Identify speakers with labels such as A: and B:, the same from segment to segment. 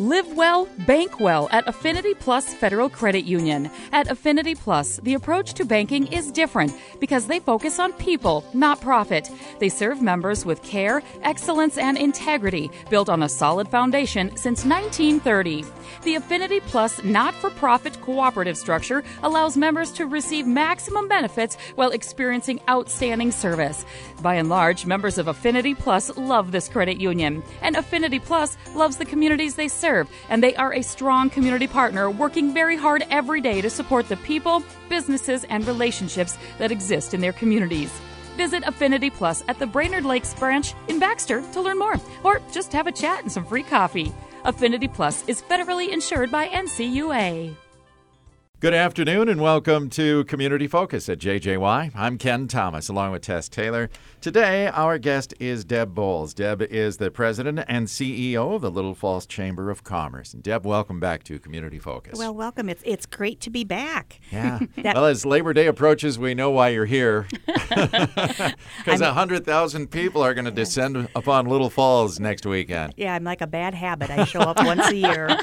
A: Live well, bank well at Affinity Plus Federal Credit Union. At Affinity Plus, the approach to banking is different because they focus on people, not profit. They serve members with care, excellence, and integrity built on a solid foundation since 1930. The Affinity Plus not for profit cooperative structure allows members to receive maximum benefits while experiencing outstanding service. By and large, members of Affinity Plus love this credit union, and Affinity Plus loves the communities they serve serve, and they are a strong community partner working very hard every day to support the people, businesses, and relationships that exist in their communities. Visit Affinity Plus at the Brainerd Lakes branch in Baxter to learn more, or just have a chat and some free coffee. Affinity Plus is federally insured by NCUA.
B: Good afternoon and welcome to Community Focus at JJY. I'm Ken Thomas along with Tess Taylor. Today, our guest is Deb Bowles. Deb is the president and CEO of the Little Falls Chamber of Commerce. And Deb, welcome back to Community Focus.
C: Well, welcome. It's it's great to be back.
B: Yeah. well, as Labor Day approaches, we know why you're here. Because a hundred thousand people are going to descend upon Little Falls next weekend.
C: Yeah, I'm like a bad habit. I show up once a year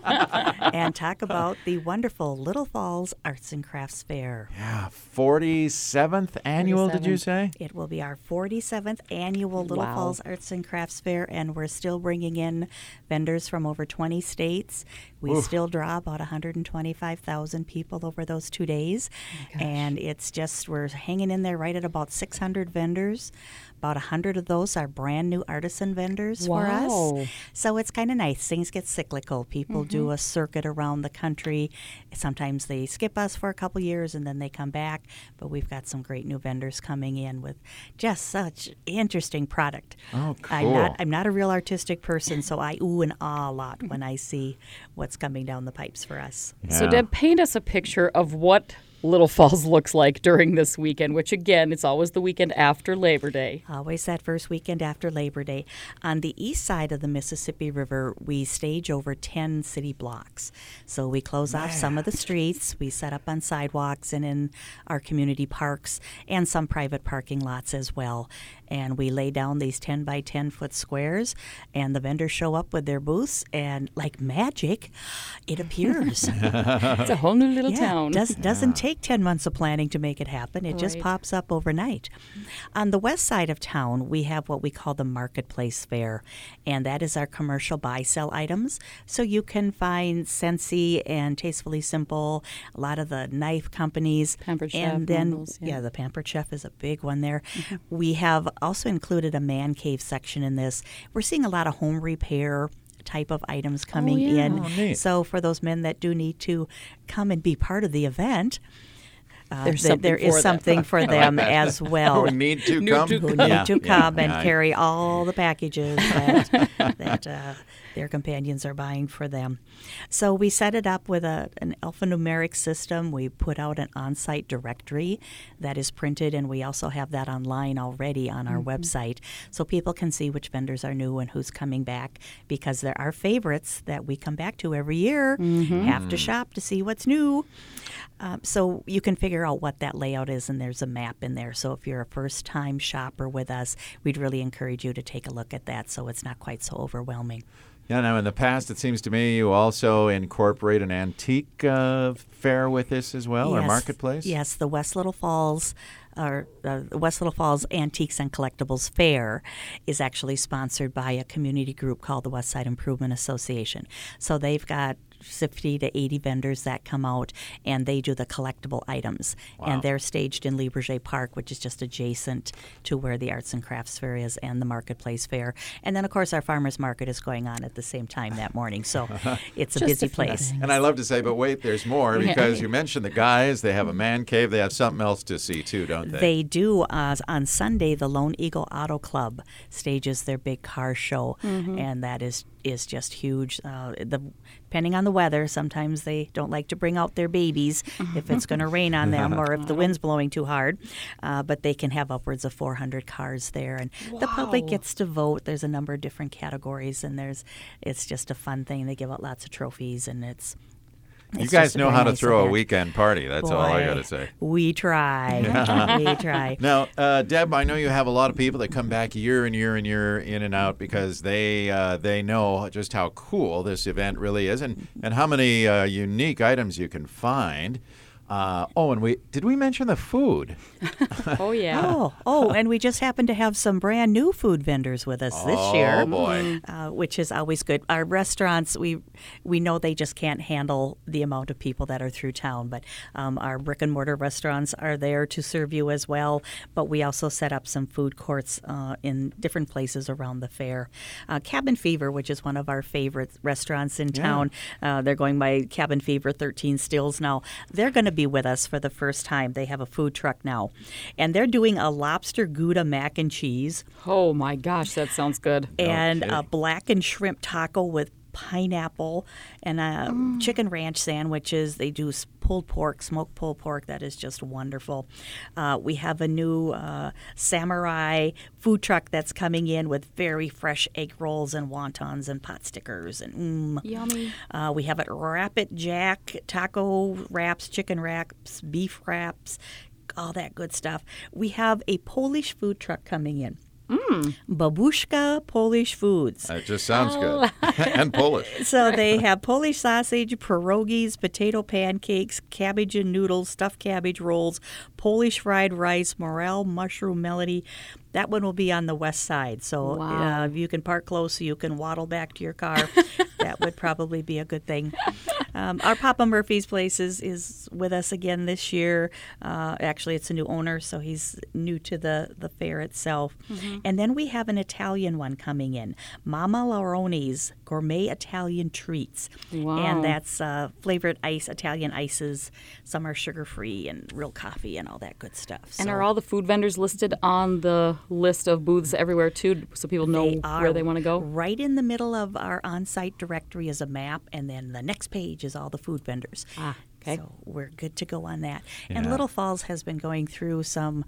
C: and talk about the wonderful Little Falls Arts and Crafts Fair.
B: Yeah, 47th annual, 47th. did you say?
C: It will be our 47th annual Little wow. Falls Arts and Crafts Fair, and we're still bringing in vendors from over 20 states. We Oof. still draw about 125,000 people over those two days, oh and it's just, we're hanging in there right at about 600 vendors. About 100 of those are brand new artisan vendors
A: wow.
C: for us. So it's kind of nice. Things get cyclical. People mm-hmm. do a circuit around the country. Sometimes they skip us for a couple years and then they come back. But we've got some great new vendors coming in with just such interesting product.
B: Oh, cool.
C: I'm not, I'm not a real artistic person, so I ooh and ah a lot when I see what's coming down the pipes for us.
A: Yeah. So, Deb, paint us a picture of what Little Falls looks like during this weekend, which again, it's always the weekend after Labor Day.
C: Always that first weekend after Labor Day. On the east side of the Mississippi River, we stage over 10 city blocks. So we close Man. off some of the streets, we set up on sidewalks and in our community parks, and some private parking lots as well and we lay down these 10 by 10 foot squares and the vendors show up with their booths and like magic it appears
A: it's a whole new little
C: yeah,
A: town
C: does, doesn't yeah. take 10 months of planning to make it happen it right. just pops up overnight on the west side of town we have what we call the marketplace fair and that is our commercial buy sell items so you can find Scentsy and tastefully simple a lot of the knife companies
A: Pampered
C: and
A: Chef
C: then yeah. yeah. the pampered chef is a big one there mm-hmm. we have also included a man cave section in this. We're seeing a lot of home repair type of items coming
A: oh, yeah.
C: in.
B: Oh,
C: so for those men that do need to come and be part of the event,
A: uh, There's th-
C: there is something for them as well.
B: Who need to
C: need
B: come,
C: to, who need to come and carry all the packages that, that uh, their companions are buying for them. So we set it up with a, an alphanumeric system. We put out an on site directory that is printed, and we also have that online already on our mm-hmm. website so people can see which vendors are new and who's coming back because there are favorites that we come back to every year.
A: Mm-hmm.
C: Have to shop to see what's new. Um, so you can figure out what that layout is, and there's a map in there. So if you're a first time shopper with us, we'd really encourage you to take a look at that so it's not quite so overwhelming.
B: Yeah, now in the past, it seems to me you also incorporate an antique uh, fair with this as well,
C: yes.
B: or marketplace.
C: Yes, the West Little Falls, or uh, West Little Falls Antiques and Collectibles Fair, is actually sponsored by a community group called the West Side Improvement Association. So they've got 50 to 80 vendors that come out and they do the collectible items.
B: Wow.
C: And they're staged in LeBourget Park, which is just adjacent to where the Arts and Crafts Fair is and the Marketplace Fair. And then, of course, our farmers market is going on at the same time that morning. So it's a busy place.
B: And I love to say, but wait, there's more because you mentioned the guys, they have a man cave, they have something else to see too, don't they?
C: They do. Uh, on Sunday, the Lone Eagle Auto Club stages their big car show,
A: mm-hmm.
C: and that is is just huge. Uh, the depending on the weather, sometimes they don't like to bring out their babies if it's going to rain on them or if the wind's blowing too hard. Uh, but they can have upwards of 400 cars there, and
A: wow.
C: the public gets to vote. There's a number of different categories, and there's it's just a fun thing. They give out lots of trophies, and it's
B: You guys know how to
C: nice
B: throw a weekend party. That's all I got to say.
C: We try. we try.
B: Now, uh, Deb, I know you have a lot of people that come back year and year and year in and out because they uh, they know just how cool this event really is and, and how many uh, unique items you can find. Uh, oh, and we did we mention the food?
A: Oh, yeah.
C: Oh, oh, and we just happen to have some brand new food vendors with us this
B: oh
C: year.
B: boy!
C: uh, which is always good. Our restaurants, we we know they just can't handle the amount of people that are through town, but um, our brick and mortar restaurants are there to serve you as well. But we also set up some food courts uh, in different places around the fair. Uh, Cabin Fever, which is one of our favorite restaurants in town, uh, they're going by Cabin Fever 13 Stills now. They're going to be with us for the first time. They have a food truck now, and they're doing a lobster Gouda mac and cheese
A: Oh, my gosh, that sounds good.
C: and
B: Okay.
C: a blackened shrimp taco with pineapple and a chicken ranch sandwiches. They do pulled pork, smoked pulled pork. That is just wonderful. Uh, we have a new uh, samurai food truck that's coming in with very fresh egg rolls and wontons and pot stickers and mm.
A: Yummy.
C: Uh, we have it Rapid Jack taco wraps, chicken wraps, beef wraps, all that good stuff. We have a Polish food truck coming in. Mm. Babushka Polish Foods.
B: That just sounds good oh. and Polish.
C: So they have Polish sausage, pierogies, potato pancakes, cabbage and noodles, stuffed cabbage rolls, Polish fried rice, morel, mushroom melody. That one will be on the west side. So
A: Wow.
C: uh, if you can park close so you can waddle back to your car, that would probably be a good thing. Um, our Papa Murphy's place is, is with us again this year. Uh, actually, it's a new owner, so he's new to the, the fair itself. And then we have an Italian one coming in Mama Lauroni's Gourmet Italian Treats.
A: Wow.
C: And that's uh, flavored ice, Italian ices. Some are sugar free and real coffee and all that good stuff.
A: And
C: So
A: are all the food vendors listed on the list of booths everywhere too, so people know
C: they
A: where they want to go?
C: Right in the middle of our on site directory is a map, and then the next page is all the food vendors.
A: Ah, okay.
C: So we're good to go on that. And Little Falls has been going through some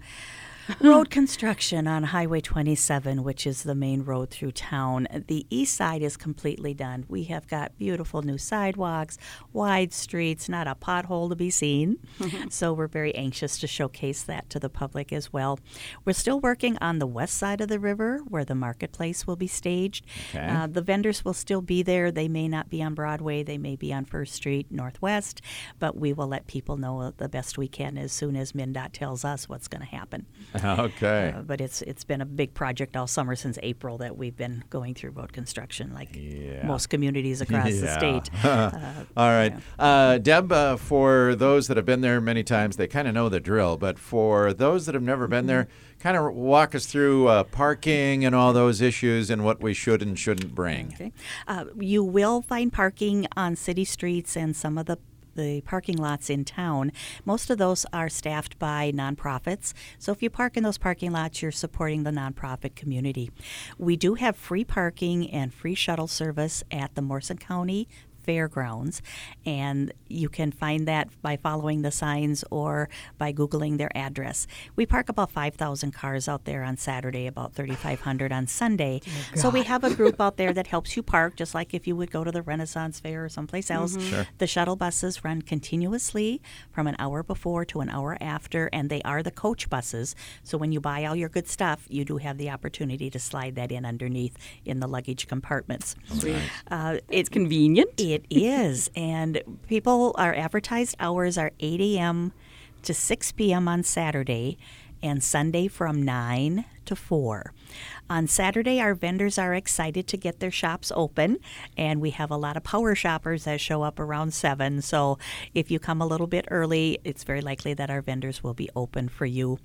C: road construction on Highway 27, which is the main road through town. The east side is completely done. We have got beautiful new sidewalks, wide streets, not a pothole to be seen. so we're very anxious to showcase that to the public as well. We're still working on the west side of the river where the marketplace will be staged.
B: Okay.
C: Uh, the vendors will still be there. They may not be on Broadway, they may be on First Street Northwest, but we will let people know the best we can as soon as MnDOT tells us what's going to happen.
B: Okay.
C: Uh, but it's it's been a big project all summer since April that we've been going through road construction, like
B: Yeah.
C: most communities across the
B: Yeah.
C: state.
B: All right. Uh, Deb, uh, for those that have been there many times, they kind of know the drill. But for those that have never been there, kind of walk us through uh, parking and all those issues and what we should and shouldn't bring.
C: Okay. Uh, you will find parking on city streets and some of the the parking lots in town. Most of those are staffed by nonprofits. So if you park in those parking lots, you're supporting the nonprofit community. We do have free parking and free shuttle service at the Morrison County Fairgrounds, and you can find that by following the signs or by Googling their address. We park about 5,000 cars out there on Saturday, about 3,500 on Sunday. so we have a group out there that helps you park, just like if you would go to the Renaissance Fair or someplace else. The shuttle buses run continuously from an hour before to an hour after, and they are the coach buses. So when you buy all your good stuff, you do have the opportunity to slide that in underneath in the luggage compartments. Uh,
A: It's convenient.
C: it is. And people, our advertised hours are 8 a.m. to 6 p.m. on Saturday and Sunday from 9 to 4. On Saturday, our vendors are excited to get their shops open, and we have a lot of power shoppers that show up around 7. So if you come a little bit early, it's very likely that our vendors will be open for you.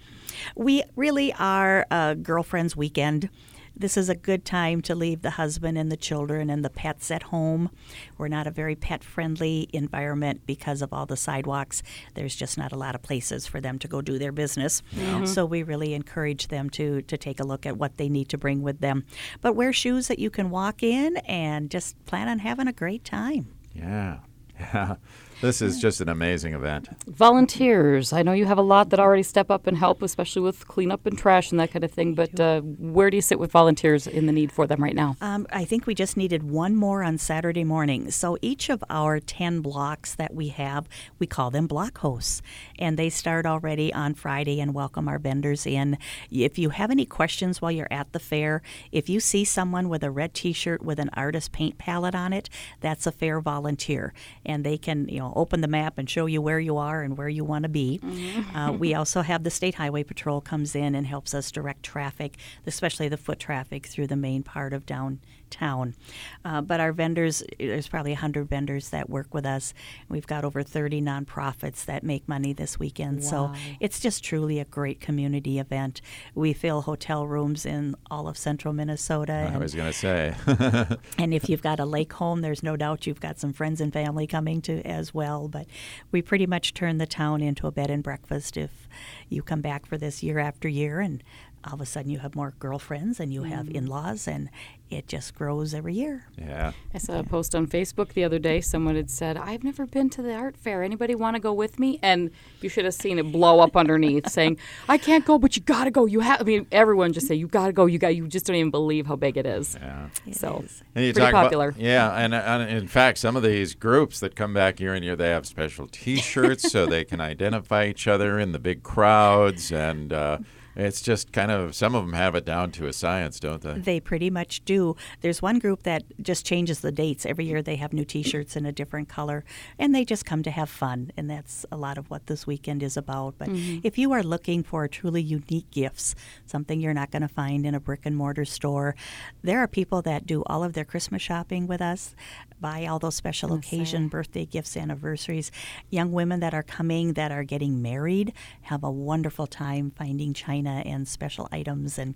C: We really are a girlfriend's weekend. This is a good time to leave the husband and the children and the pets at home. We're not a very pet friendly environment because of all the sidewalks. There's just not a lot of places for them to go do their business. So we really encourage them to, to take a look at what they need to bring with them. But wear shoes that you can walk in and just plan on having a great time.
B: Yeah. Yeah. This is just an amazing event.
A: Volunteers. I know you have a lot that already step up and help, especially with cleanup and trash and that kind of thing. But uh, where do you sit with volunteers in the need for them right now?
C: Um, I think we just needed one more on Saturday morning. So each of our 10 blocks that we have, we call them block hosts. And they start already on Friday and welcome our vendors in. If you have any questions while you're at the fair, if you see someone with a red t shirt with an artist paint palette on it, that's a fair volunteer. And they can, you know, open the map and show you where you are and where you want to be. Mm-hmm. Uh, we also have the State Highway Patrol comes in and helps us direct traffic, especially the foot traffic through the main part of down town. Uh, but our vendors, there's probably 100 vendors that work with us. We've got over 30 nonprofits that make money this weekend. Wow. So it's just truly a great community event. We fill hotel rooms in all of central Minnesota.
B: I was going to say.
C: and if you've got a lake home, there's no doubt you've got some friends and family coming to as well. But we pretty much turn the town into a bed and breakfast if you come back for this year after year and all of a sudden you have more girlfriends and you mm. have in-laws and it just grows every year.
B: Yeah.
A: I saw a post on facebook the other day. Someone had said i've never been to the art fair. Anybody want to go with me? And you should have seen it blow up underneath saying i can't go but you gotta go. You have i mean everyone just say you gotta go. You got you just don't even believe how big it is.
B: Yeah.
A: It so
B: is.
A: pretty popular
B: about, yeah and, and in fact some of these groups that come back year and year they have special t-shirts so they can identify each other in the big crowds and uh, it's just kind of, some of them have it down to a science, don't they?
C: They pretty much do. There's one group that just changes the dates. Every year they have new t shirts in a different color, and they just come to have fun. And that's a lot of what this weekend is about. But mm-hmm. if you are looking for truly unique gifts, something you're not going to find in a brick and mortar store, there are people that do all of their Christmas shopping with us, buy all those special occasion, birthday gifts, anniversaries. Young women that are coming that are getting married have a wonderful time finding China china and special items, and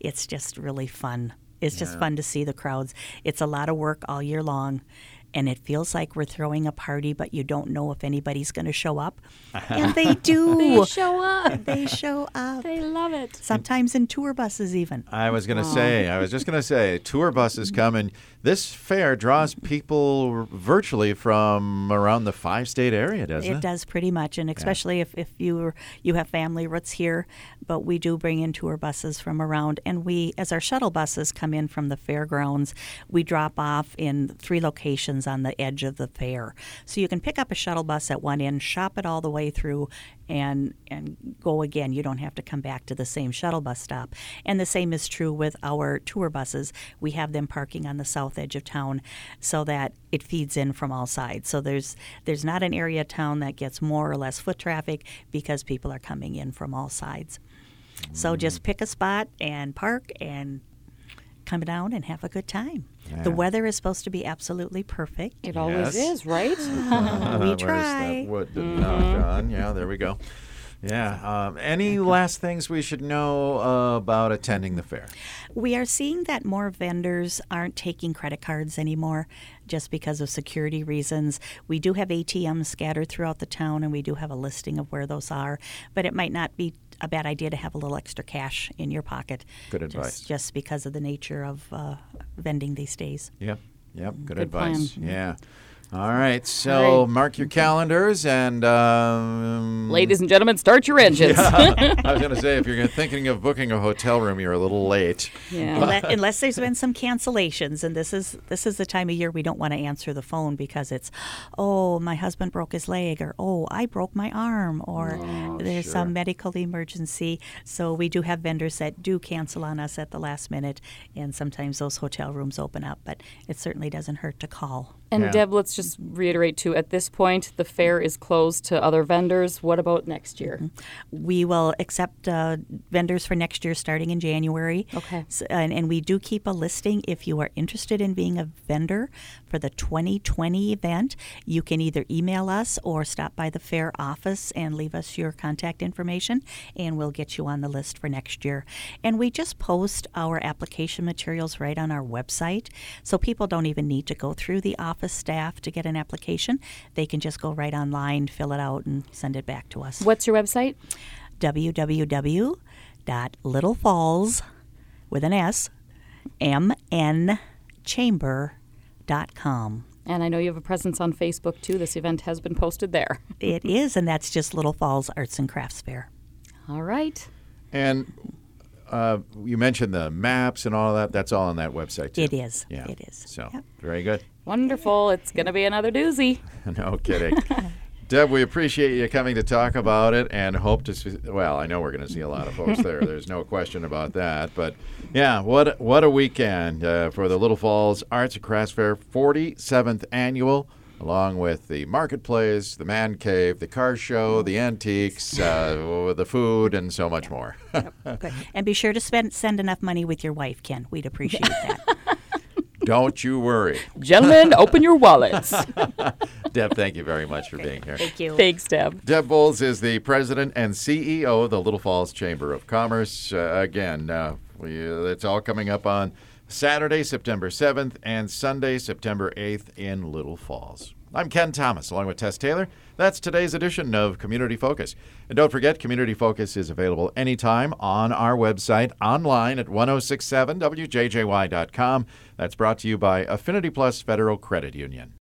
C: it's just really fun. It's yeah. just fun to see the crowds. It's a lot of work all year long and it feels like we're throwing a party, but you don't know if anybody's going to show up. and they do.
A: they show up.
C: they show up.
A: They love it.
C: Sometimes in tour buses, even.
B: I was going to say, I was just going to say, tour buses come, and this fair draws people virtually from around the five state area, doesn't it?
C: It does pretty much, and especially yeah. if, if you you have family roots here. But we do bring in tour buses from around, and we, as our shuttle buses come in from the fairgrounds, we drop off in three locations on the edge of the fair. So you can pick up a shuttle bus at one end, shop it all the way through, and and go again. You don't have to come back to the same shuttle bus stop. And the same is true with our tour buses. We have them parking on the south edge of town so that it feeds in from all sides. So there's there's not an area of town that gets more or less foot traffic because people are coming in from all sides. So just pick a spot and park and come down and have a good time. Yeah. The weather is supposed to be absolutely perfect.
A: It always is, right?
C: we try.
B: That wood mm-hmm. knock on. Yeah, there we go. Yeah. Um, any last things we should know uh, about attending the fair?
C: We are seeing that more vendors aren't taking credit cards anymore just because of security reasons. We do have ATMs scattered throughout the town, and we do have a listing of where those are, but it might not be a bad idea to have a little extra cash in your pocket.
B: Good advice.
C: Just, just because of the nature of uh, vending these days.
B: Yep. Yep. Good, Good advice. Plan. Yeah. All right, so right. mark your calendars and. Um,
A: Ladies and gentlemen, start your engines.
B: Yeah. I was going to say, if you're thinking of booking a hotel room, you're a little late.
C: Yeah. unless, unless, there's been some cancellations, and this is this is the time of year we don't want to answer the phone because it's, oh, my husband broke his leg, or oh, I broke my arm, or oh, there's sure. some medical emergency. So we do have vendors that do cancel on us at the last minute, and sometimes those hotel rooms open up, but it certainly doesn't hurt to call.
A: And yeah. Deb, let's just reiterate too. At this point, the fair is closed to other vendors. What about next year?
C: Mm-hmm. We will accept uh, vendors for next year, starting in January.
A: Okay.
C: So, and, and, we do keep a listing. If you are interested in being a vendor for the 2020 event, you can either email us or stop by the fair office and leave us your contact information, and we'll get you on the list for next year. And we just post our application materials right on our website, so people don't even need to go through the office office staff to get an application, they can just go right online, fill it out, and send it back to us.
A: What's your website?
C: www.littlefalls with an S, mnchamber.com.
A: And I know you have a presence on Facebook too. This event has been posted there.
C: It is, and that's just Little Falls Arts and Crafts Fair.
A: All right.
B: And uh, you mentioned the maps and all of that. That's all on that website, too.
C: It is.
B: Yeah.
C: It is.
B: So,
C: Yep.
B: very good.
A: Wonderful. It's going to be another doozy.
B: no kidding. Deb, we appreciate you coming to talk about it and hope to see. Well, I know we're going to see a lot of folks there. There's no question about that. But yeah, what what a weekend uh, for the Little Falls Arts and Crafts Fair, 47th annual, along with the marketplace, the man cave, the car show, the antiques, uh, the food, and so much more.
C: Good. And be sure to spend send enough money with your wife, Ken. We'd appreciate that.
B: Don't you worry.
A: Gentlemen, open your wallets.
B: Deb, thank you very much for being here.
C: Thank you.
A: Thanks, Deb.
B: Deb Bowles is the president and CEO of the Little Falls Chamber of Commerce. Uh, again, uh, we, uh, it's all coming up on Saturday, September 7th, and Sunday, September 8th in Little Falls. I'm Ken Thomas, along with Tess Taylor. That's today's edition of Community Focus. And don't forget, Community Focus is available anytime on our website, online at 1067wjjy.com. That's brought to you by Affinity Plus Federal Credit Union.